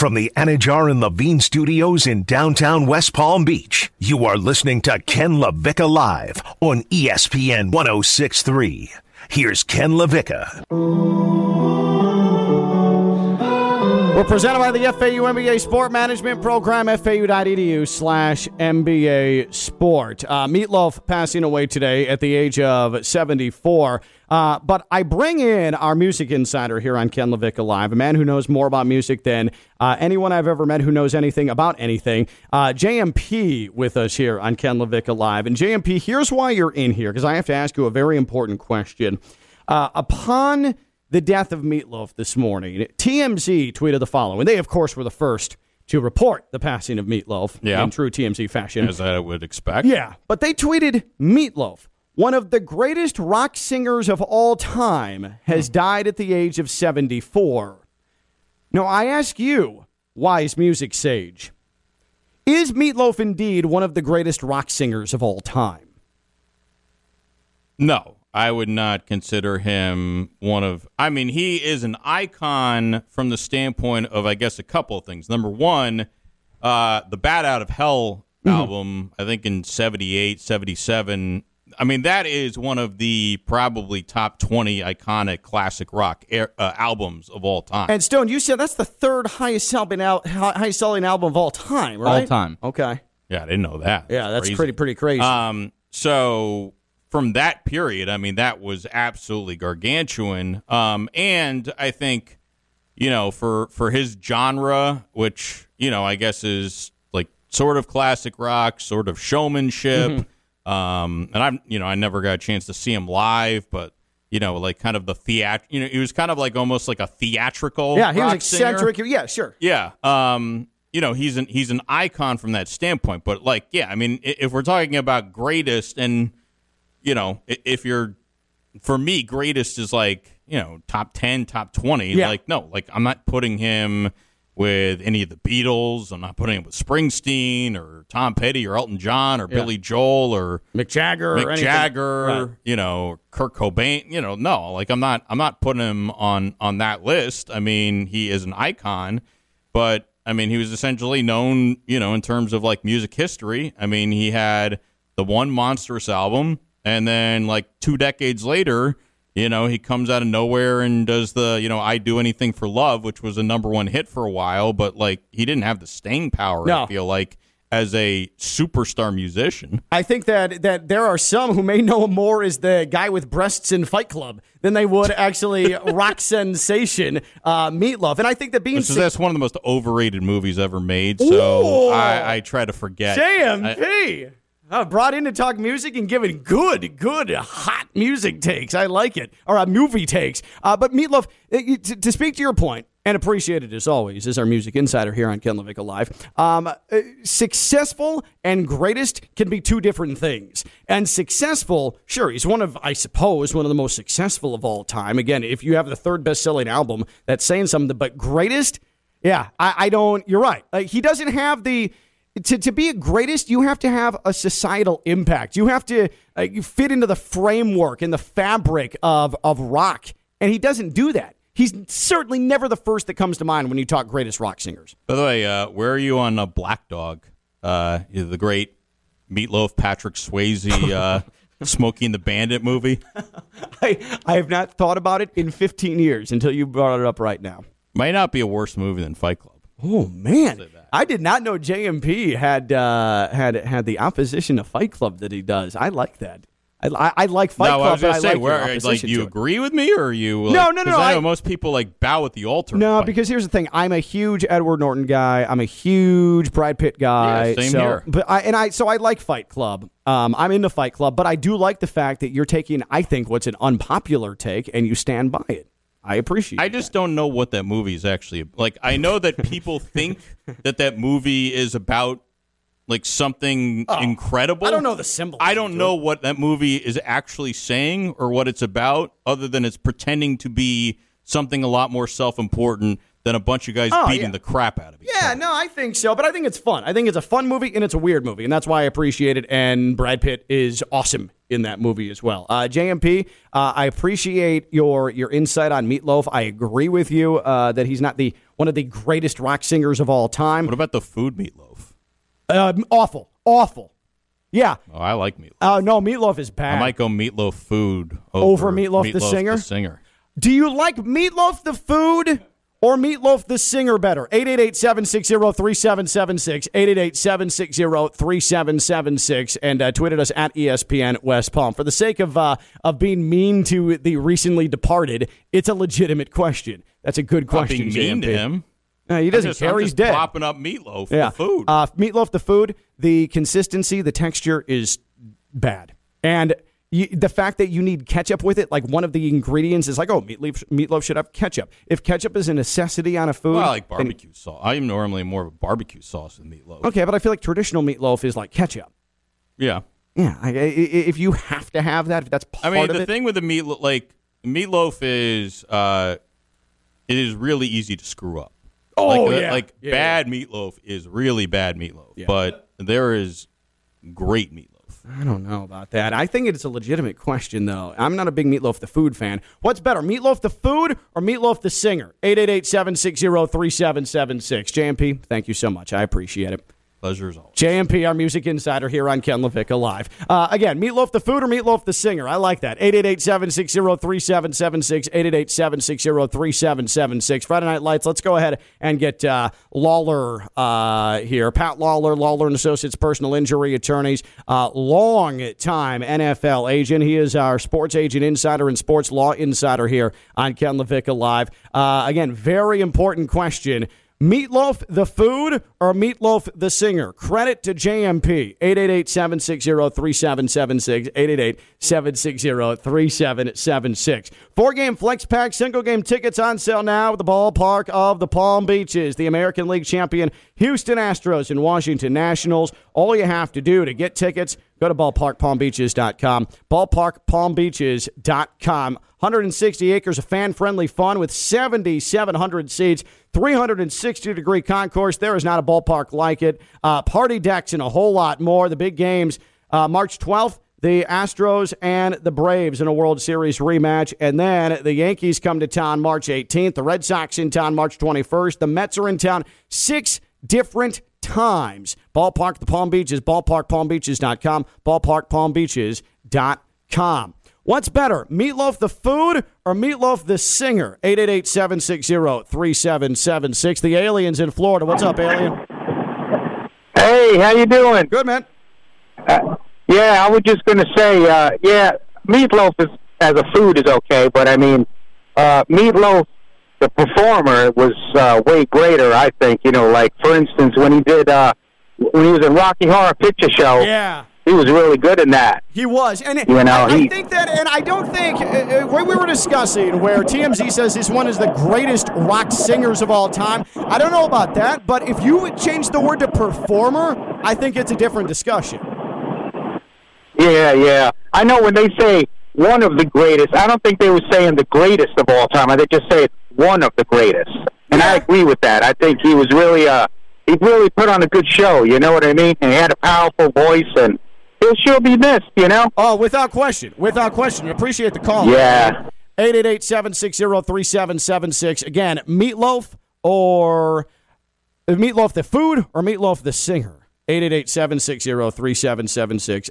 From the Anidjar and Levine studios in downtown West Palm Beach, you are listening to Ken LaVicka Live on ESPN 1063. Here's Ken LaVicka. We're presented by the FAU MBA Sport Management Program, fau.edu slash MBA Sport. Uh, Meatloaf passing away today at the age of 74. Uh, but I bring in our music insider here on Ken LaVicka Live, a man who knows more about music than uh, anyone I've ever met who knows anything about anything. Uh, JMP with us here on Ken LaVicka Live. And JMP, here's why you're in here, because I have to ask you a very important question. Uh, upon the death of Meatloaf this morning, TMZ tweeted the following. They, of course, were the first to report the passing of Meatloaf Yeah. in true TMZ fashion. as I would expect. Yeah, but they tweeted Meatloaf, one of the greatest rock singers of all time, has hmm. died at the age of 74. Now, I ask you, wise music sage, is Meatloaf indeed one of the greatest rock singers of all time? No, I would not consider him one of. I mean, he is an icon from the standpoint of, I guess, a couple of things. Number one, uh, the Bat Out of Hell album, I think in 78, 77. I mean, that is one of the probably top 20 iconic classic rock air, uh, albums of all time. And Stone, you said that's the third highest selling, al- highest selling album of all time, right? All time. Okay. yeah, I didn't know that. Yeah, that's crazy. pretty pretty crazy. Um, so from that period, I mean, that was absolutely gargantuan. Um, and I think, you know, for for his genre, which you know, I guess is like sort of classic rock, sort of showmanship. Mm-hmm. Um, and I'm, you know, I never got a chance to see him live, but you know, like kind of the theat, you know, he was kind of like almost like a theatrical. yeah, he was rock singer. eccentric. Yeah, sure. Yeah. Um, you know, he's an he's an icon from that standpoint. But like, yeah, I mean, if we're talking about greatest, and you know, if you're for me, greatest is like you know top ten, top twenty. Yeah. Like, no, like I'm not putting him with any of the Beatles. I'm not putting him with Springsteen or Tom Petty or Elton John or Billy Joel or Mick Jagger or Mick. Jagger, Right. you know, Kurt Cobain, you know, no, like I'm not I'm not putting him on on that list. I mean, he is an icon, but I mean, he was essentially known, you know, in terms of like music history. I mean, he had the one monstrous album and then like 2 decades later, you know, he comes out of nowhere and does the, you know, I do anything for love, which was a number 1 hit for a while, but like he didn't have the staying power, No. I feel like as a superstar musician. I think that that there are some who may know him more as the guy with breasts in Fight Club than they would actually rock sensation uh, Meatloaf. And I think that being is, that's one of the most overrated movies ever made. So I, I try to forget. I- JMP uh, brought in to talk music and giving good, good, hot music takes. I like it, or uh, movie takes. Uh, but Meatloaf, uh, to, to speak to your point, and appreciate it as always, is our music insider here on Ken LaVicka Live. Um, uh, successful and greatest can be two different things. And successful, sure, he's one of, I suppose, one of the most successful of all time. Again, if you have the third best-selling album, that's saying something. But greatest, yeah, I, I don't. You're right. Like he doesn't have the to, to be a greatest, you have to have a societal impact. You have to uh, you fit into the framework and the fabric of of rock, and he doesn't do that. He's certainly never the first that comes to mind when you talk greatest rock singers. By the way, uh, where are you on uh, Black Dog? Uh, the great Meatloaf Patrick Swayze uh, Smokey and the Bandit movie. I, I have not thought about it in 15 years until you brought it up right now. Might not be a worse movie than Fight Club. Oh man, I did not know JMP had uh, had had the opposition to Fight Club that he does. I like that. I, I, I like Fight no, Club. I was but gonna say, like where like, you to agree with me, or are you? Like, No, no, no, I know I- most people like bow at the altar. No, because here's the thing. I'm a huge Edward Norton guy. I'm a huge Brad Pitt guy. Yeah, same so, here. But I and I so I like Fight Club. Um, I'm into Fight Club, but I do like the fact that you're taking, I think, what's an unpopular take, and you stand by it. I appreciate. I just don't know what that movie is actually like. I know that people think that that movie is about like something incredible. Oh, I don't know the symbol. I don't know what that movie is actually saying or what it's about, other than it's pretending to be something a lot more self-important than a bunch of guys Oh, beating yeah. the crap out of each Yeah, other. no, I think so, but I think it's fun. I think it's a fun movie and it's a weird movie, and that's why I appreciate it. And Brad Pitt is awesome in that movie as well. Uh, JMP, uh, I appreciate your your insight on Meatloaf. I agree with you uh, that he's not the one of the greatest rock singers of all time. What about the food meatloaf? Uh, awful, awful. Yeah. Oh, I like meatloaf. Uh, no, Meatloaf is bad. I might go meatloaf food Over over, Meatloaf the singer? The singer. Do you like Meatloaf the food or Meatloaf the singer better? 888-760-3776, 888-760-3776, and uh, tweeted us at ESPN West Palm. For the sake of uh, of being mean to the recently departed, it's a legitimate question. That's a good Not question, being mean to him. He I'm doesn't just, care. I'm He's dead. Propping up meatloaf. Yeah. The food. Uh, meatloaf, the food, the consistency, the texture is bad. And you, the fact that you need ketchup with it, like one of the ingredients is like, oh, meatloaf, meatloaf should have ketchup. If ketchup is a necessity on a food, well, I like then- barbecue sauce. I'm normally more of a barbecue sauce than meatloaf. okay, but I feel like traditional meatloaf is like ketchup. Yeah. Yeah, I, I, if you have to have that, if that's part I mean, the it. thing with the meatloaf, like meatloaf, is uh, it is really easy to screw up. Oh, like, uh, yeah. like Yeah, bad meatloaf is really bad meatloaf, but there is great meatloaf. I don't know about that. I think it's a legitimate question, though. I'm not a big Meatloaf the Food fan. What's better, Meatloaf the Food or Meatloaf the Singer? 888-760-3776. JMP, thank you so much. I appreciate it. Pleasure is always. JMP, our music insider here on Ken LaVicka Live. Uh, again, Meatloaf the Food or Meatloaf the Singer? I like that. 888-760-3776, 888-760-3776. Friday Night Lights, let's go ahead and get uh, Lawlor uh, here. Pat Lawlor, Lawlor and Associates personal injury attorneys, uh, long-time NFL agent. He is our sports agent insider and sports law insider here on Ken LaVicka Live. Uh, again, very important question. Meatloaf the food or Meatloaf the singer? Credit to JMP. 888-760-3776. 888-760-3776. Four-game flex pack, single-game tickets on sale now at the ballpark of the Palm Beaches. The American League champion Houston Astros and Washington Nationals. All you have to do to get tickets, go to ballparkpalmbeaches.com. Ballparkpalmbeaches.com. 160 acres of fan friendly fun with 7,700 seats, 360 degree concourse. There is not a ballpark like it. Uh, party decks and a whole lot more. The big games uh, March 12th. The Astros and the Braves in a World Series rematch. And then the Yankees come to town March 18th. The Red Sox in town March 21st. The Mets are in town six different times. Ballpark, the Palm Beaches, ballparkpalmbeaches.com, ballparkpalmbeaches.com. What's better, Meatloaf the food or Meatloaf the singer? 888-760-3776. The aliens in Florida. What's up, alien? Hey, how you doing? Good, man. Uh, yeah, I was just gonna say, uh, yeah, meatloaf is as a food is okay, but I mean, uh, meatloaf, the performer, was uh, way greater. I think, you know, like for instance, when he did uh, when he was in Rocky Horror Picture Show, Yeah. he was really good in that. He was, and You know, I, I think that, and I don't think uh, uh, what we were discussing, where TMZ says this one is the greatest rock singers of all time. I don't know about that, but if you would change the word to performer, I think it's a different discussion. Yeah, yeah. I know when they say one of the greatest, I don't think they were saying the greatest of all time. I think just say one of the greatest. And I agree with that. I think he was really uh he really put on a good show, you know what I mean? And he had a powerful voice and he'll sure be missed, you know? Oh, without question, without question. Appreciate the call. Yeah. 888-760-3776. Again, Meatloaf or uh, Meatloaf the food or Meatloaf the singer? 888-760-3776.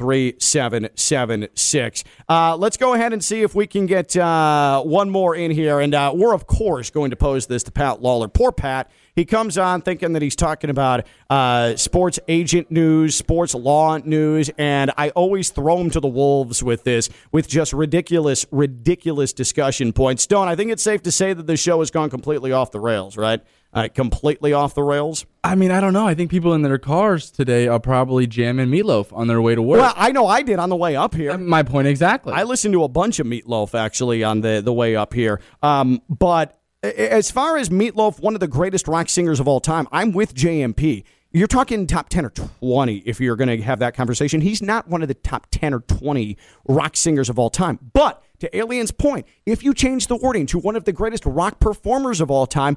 888-760-3776. Uh, let's go ahead and see if we can get uh, one more in here. And uh, we're, of course, going to pose this to Pat Lawlor. Poor Pat. He comes on thinking that he's talking about uh, sports agent news, sports law news, and I always throw him to the wolves with this, with just ridiculous, ridiculous discussion points. Stone, I think it's safe to say that the show has gone completely off the rails, right? Uh, completely off the rails. I mean, I don't know. I think people in their cars today are probably jamming meatloaf on their way to work. Well, I know I did on the way up here. My point exactly. I listened to a bunch of Meatloaf actually on the the way up here. Um, but as far as Meatloaf, one of the greatest rock singers of all time, I'm with JMP. You're talking top 10 or 20 if you're going to have that conversation. He's not one of the top 10 or 20 rock singers of all time. But to Alien's point, if you change the wording to one of the greatest rock performers of all time,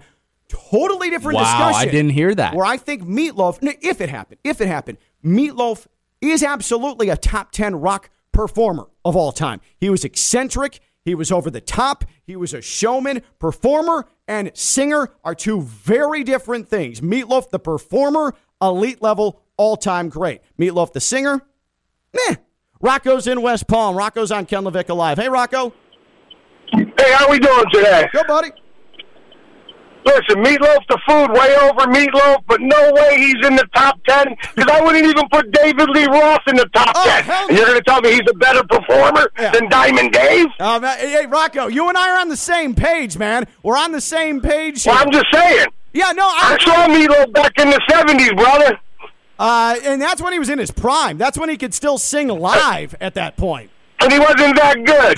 totally different discussion. Wow, I didn't hear that. Where I think Meatloaf, if it happened, if it happened, Meatloaf is absolutely a top 10 rock performer of all time. He was eccentric. He was over the top. He was a showman, performer, and singer are two very different things. Meatloaf, the performer, elite level, all time great. Meatloaf, the singer, meh. Rocco's in West Palm. Rocco's on Ken LaVicka Live. Hey, Rocco. Hey, how we doing today? Go, buddy. Listen, Meatloaf the food way over Meatloaf, but no way he's in the top ten because I wouldn't even put David Lee Roth in the top Oh, ten. And you're going to tell me he's a better performer Yeah. than Diamond Dave? Uh, hey, hey, Rocco, you and I are on the same page, man. We're on the same page. Well. I'm just saying. yeah, no, I I, saw Meatloaf back in the '70s, brother. uh, and that's when he was in his prime. That's when he could still sing live at that point. And he wasn't that good.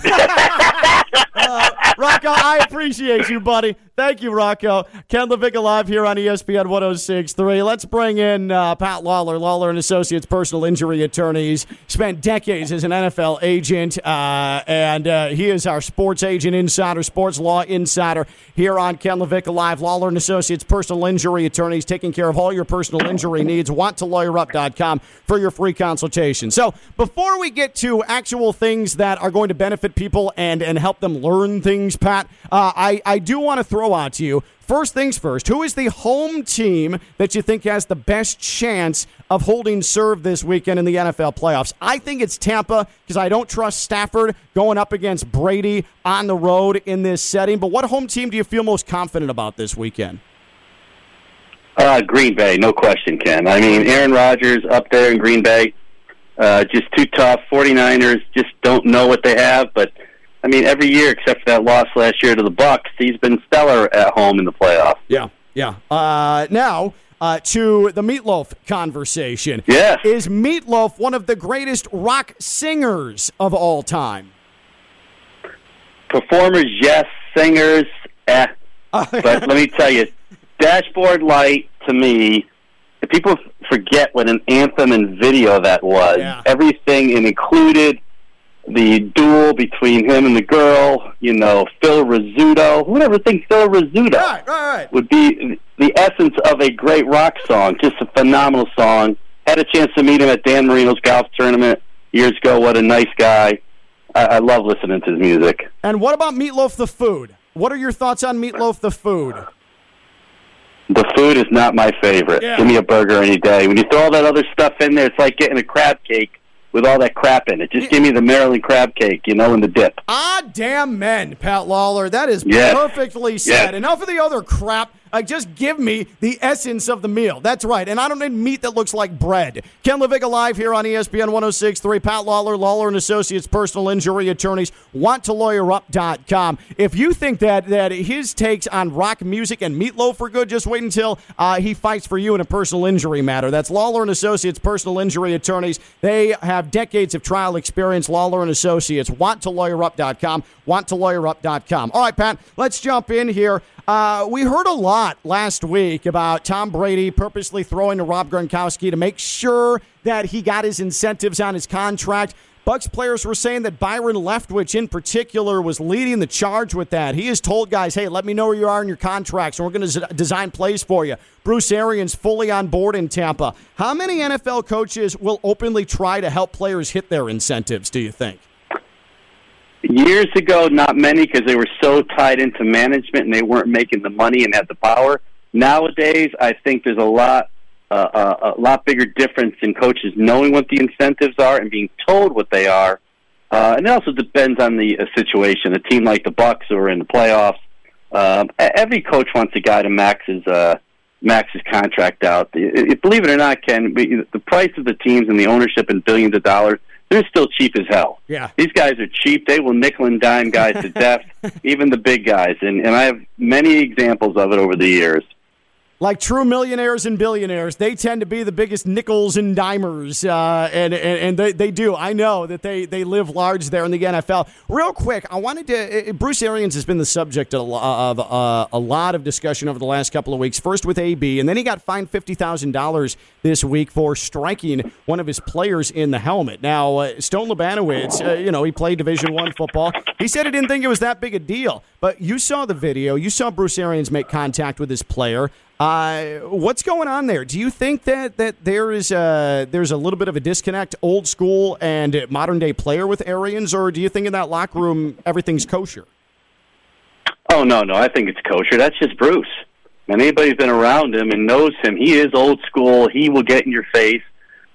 Rocco, I appreciate you, buddy. Thank you, Rocco. Ken LaVicka live here on ESPN 1063. Let's bring in uh, Pat Lawlor, Lawlor and Associates personal injury attorneys. Spent decades as an NFL agent, uh, and uh, he is our sports agent insider, sports law insider here on Ken LaVicka Live. Lawlor and Associates personal injury attorneys taking care of all your personal injury needs. WantToLawyerUp.com for your free consultation. So before we get to actual things that are going to benefit people and, and help them learn things, Pat, uh, I, I do want to throw out to you first things first. Who is the home team that you think has the best chance of holding serve this weekend in the NFL playoffs? I think it's Tampa because I don't trust Stafford going up against Brady on the road in this setting. But what home team do you feel most confident about this weekend? Uh, Green Bay, no question, Ken. I mean, Aaron Rodgers up there in Green Bay, uh, just too tough. 49ers just don't know what they have, but I mean, every year except for that loss last year to the Bucs, he's been stellar at home in the playoffs. Yeah, yeah. Uh, now uh, to the Meatloaf conversation. Yes. Is Meatloaf one of the greatest rock singers of all time? Performers, yes. Singers, eh. but let me tell you, Dashboard Light to me, if people forget what an anthem and video that was. Yeah. Everything it included the duel between him and the girl. You know, Phil Rizzuto. Who would ever think Phil Rizzuto Right, right, right. would be the essence of a great rock song? Just a phenomenal song. Had a chance to meet him at Dan Marino's golf tournament years ago. What a nice guy. I, I love listening to his music. And what about Meatloaf the food? What are your thoughts on Meatloaf the food? The food is not my favorite. Yeah. Give me a burger any day. When you throw all that other stuff in there, it's like getting a crab cake with all that crap in it. Just give me the Maryland crab cake, you know, and the dip. Ah, damn men, Pat Lawlor. That is Yes. perfectly said. Yes. Enough of the other crap. Like, just give me the essence of the meal. That's right. And I don't need meat that looks like bread. Ken LaVicka live here on ESPN 1063. Pat Lawlor, Lawlor and Associates personal injury attorneys. WantToLawyerUp.com. If you think that, that his takes on rock music and meatloaf are good, just wait until uh, he fights for you in a personal injury matter. That's Lawlor and Associates personal injury attorneys. They have decades of trial experience. Lawlor and Associates. WantToLawyerUp.com. WantToLawyerUp.com. All right, Pat, let's jump in here. Uh, we heard a lot last week about Tom Brady purposely throwing to Rob Gronkowski to make sure that he got his incentives on his contract. Bucs players were saying that Byron Leftwich, in particular, was leading the charge with that. He has told guys, "Hey, let me know where you are in your contracts, and we're going to design plays for you." Bruce Arians fully on board in Tampa. How many NFL coaches will openly try to help players hit their incentives? Do you think? Years ago, not many because they were so tied into management and they weren't making the money and had the power. Nowadays, I think there's a lot, uh, uh, a lot bigger difference in coaches knowing what the incentives are and being told what they are. Uh, and it also depends on the uh, situation. A team like the Bucs who are in the playoffs, e- every coach wants a guy to max his uh, max his contract out. It- it- believe it or not, Ken, the the price of the teams and the ownership in billions of dollars, they're still cheap as hell. Yeah. These guys are cheap. They will nickel and dime guys to death, even the big guys. And, and I have many examples of it over the years. Like true millionaires and billionaires, they tend to be the biggest nickels and dimers, uh, and, and and they, they do. I know that they they live large there in the NFL. Real quick, I wanted to. uh, Bruce Arians has been the subject of, a of uh, a lot of discussion over the last couple of weeks. First with AB, and then he got fined fifty thousand dollars this week for striking one of his players in the helmet. Now, uh, Stone Labanowitz, uh, you know, he played Division One football. He said he didn't think it was that big a deal, but you saw the video. You saw Bruce Arians make contact with his player. Uh, what's going on there? Do you think that that there is a, there's a little bit of a disconnect, old school and modern day player with Arians, or do you think in that locker room everything's kosher? Oh no, no, I think it's kosher. That's just Bruce. And anybody who's been around him and knows him, he is old school. He will get in your face.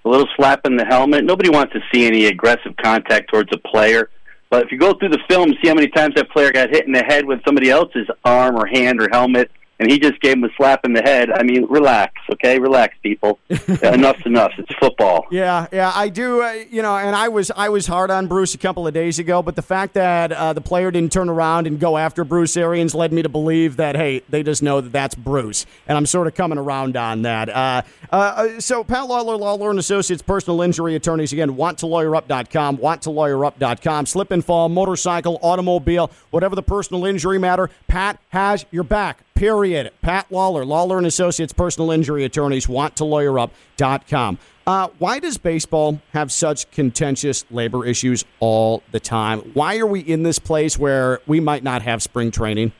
A little slap in the helmet. Nobody wants to see any aggressive contact towards a player. But if you go through the film, see how many times that player got hit in the head with somebody else's arm or hand or helmet and he just gave him a slap in the head. I mean, relax, okay? Relax, people. Enough's enough. It's football. Yeah, yeah, I do. Uh, you know, and I was I was hard on Bruce a couple of days ago, but the fact that uh, the player didn't turn around and go after Bruce Arians led me to believe that hey, they just know that that's Bruce, and I'm sort of coming around on that. Uh, uh so, Pat Lawlor, Lawlor and Associates, personal injury attorneys. Again, wanttolawyerup.com, wanttolawyerup.com. Slip and fall, motorcycle, automobile, whatever the personal injury matter. Pat has your back period. Pat Lawlor, Lawlor and Associates personal injury attorneys, want to lawyerup.com. Uh, why does baseball have such contentious labor issues all the time? Why are we in this place where we might not have spring training?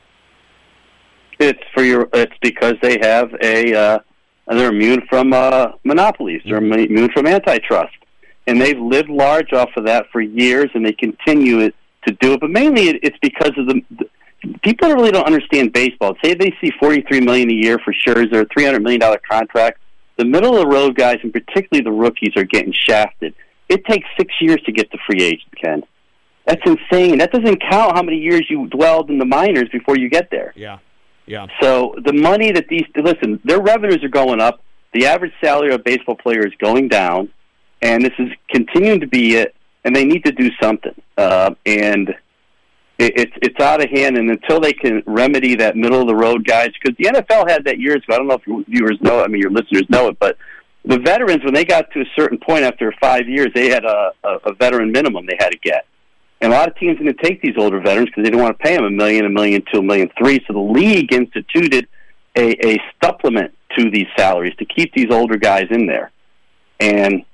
It's for your. It's because they have a. Uh, they're immune from uh, monopolies. They're immune from antitrust, and they've lived large off of that for years, and they continue it to do it. But mainly, it's because of the people really don't understand baseball. Say they see forty-three million a year for Scherzer, three hundred million dollar contract. The middle of the road guys, and particularly the rookies, are getting shafted. It takes six years to get to free agent, Ken. That's insane. That doesn't count how many years you dwelled in the minors before you get there. Yeah, yeah. So the money that these listen, their revenues are going up. The average salary of a baseball player is going down, and this is continuing to be it. And they need to do something. Uh, and it, it's it's out of hand, and until they can remedy that middle of the road guys, because the NFL had that years ago. I don't know if your viewers know. I mean, your listeners know it, but the veterans, when they got to a certain point after five years, they had a, a, a veteran minimum they had to get. And a lot of teams didn't take these older veterans because they didn't want to pay them a million, a million two, a million three. So the league instituted a, a supplement to these salaries to keep these older guys in there. And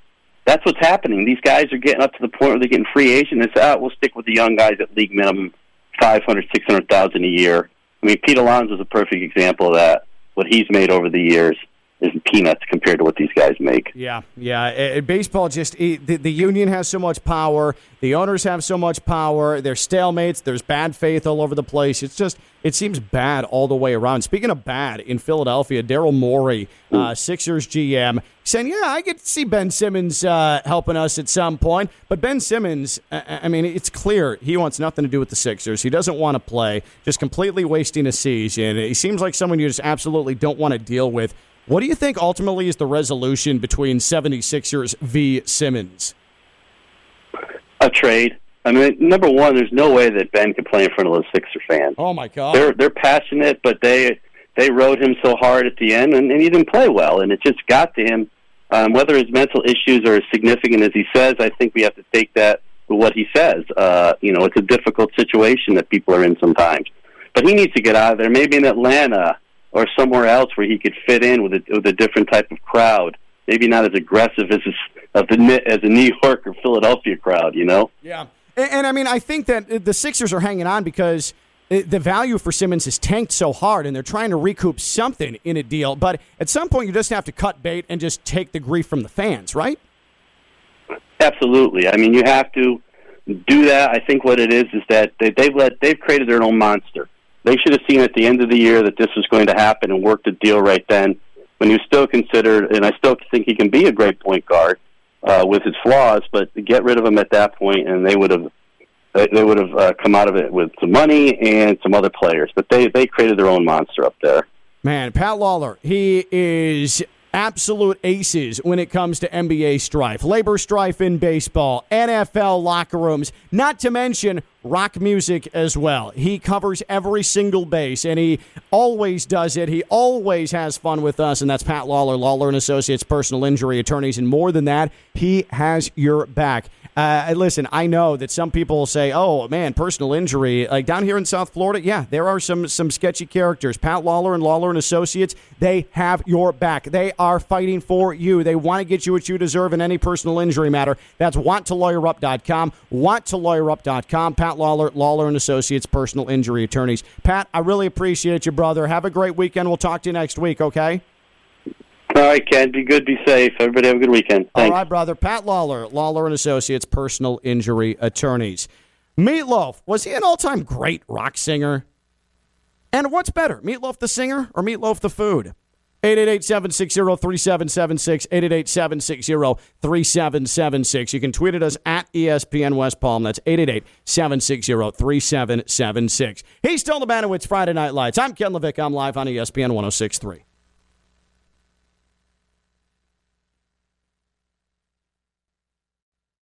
that's what's happening. These guys are getting up to the point where they're getting free agent. They say, oh, we'll stick with the young guys at league minimum, five hundred, six hundred thousand a year. I mean, Pete Alonso is a perfect example of that. What he's made over the years is peanuts compared to what these guys make. Yeah, yeah. It, baseball just it, the, the union has so much power. The owners have so much power. There's stalemates. There's bad faith all over the place. It's just it seems bad all the way around. Speaking of bad, in Philadelphia, Daryl Morey, uh, Sixers GM, saying, "Yeah, I get to see Ben Simmons uh, helping us at some point." But Ben Simmons, I mean, it's clear he wants nothing to do with the Sixers. He doesn't want to play. Just completely wasting a season. He seems like someone you just absolutely don't want to deal with. What do you think ultimately is the resolution between 76ers v. Simmons? A trade. I mean, number one, there's no way that Ben could play in front of those Sixer fans. Oh my God, they're they're passionate, but they they rode him so hard at the end, and, and he didn't play well, and it just got to him. Um, whether his mental issues are as significant as he says, I think we have to take that for what he says. Uh, you know, it's a difficult situation that people are in sometimes, but he needs to get out of there. Maybe in Atlanta or somewhere else where he could fit in with a, with a different type of crowd. Maybe not as aggressive as a, as a New York or Philadelphia crowd. You know. Yeah, and, and I mean, I think that the Sixers are hanging on because the value for Simmons has tanked so hard, and they're trying to recoup something in a deal. But at some point, you just have to cut bait and just take the grief from the fans, right? Absolutely. I mean, you have to do that. I think what it is is that they, they've let they've created their own monster. They should have seen at the end of the year that this was going to happen and worked a deal right then. When he was still considered, and I still think he can be a great point guard uh, with his flaws, but get rid of him at that point, and they would have they would have uh, come out of it with some money and some other players. But they they created their own monster up there. Man, Pat Lawlor, he is absolute aces when it comes to NBA strife, labor strife in baseball, NFL locker rooms, not to mention rock music as well. He covers every single base and he always does it. He always has fun with us and that's Pat Lawlor, Lawlor and Associates personal injury attorneys and more than that, he has your back. Uh, listen, I know that some people say, "Oh man, personal injury." Like down here in South Florida, yeah, there are some some sketchy characters. Pat Lawlor and Lawlor and Associates, they have your back. They are fighting for you. They want to get you what you deserve in any personal injury matter. That's wanttolawyerup.com. Wanttolawyerup.com. Pat Lawlor, Lawlor and Associates, personal injury attorneys. Pat, I really appreciate you, brother. Have a great weekend. We'll talk to you next week. Okay. All right, Ken. Be good. Be safe. Everybody have a good weekend. Thanks. All right, brother. Pat Lawlor, Lawlor and Associates, personal injury attorneys. Meatloaf was he an all-time great rock singer? And what's better, Meatloaf the singer or Meatloaf the food? 888-760-3776, 888-760-3776. You can tweet at us at ESPN West Palm. That's 888-760-3776. He's still the man who Friday Night Lights. I'm Ken LaVicka. I'm live on ESPN 1063.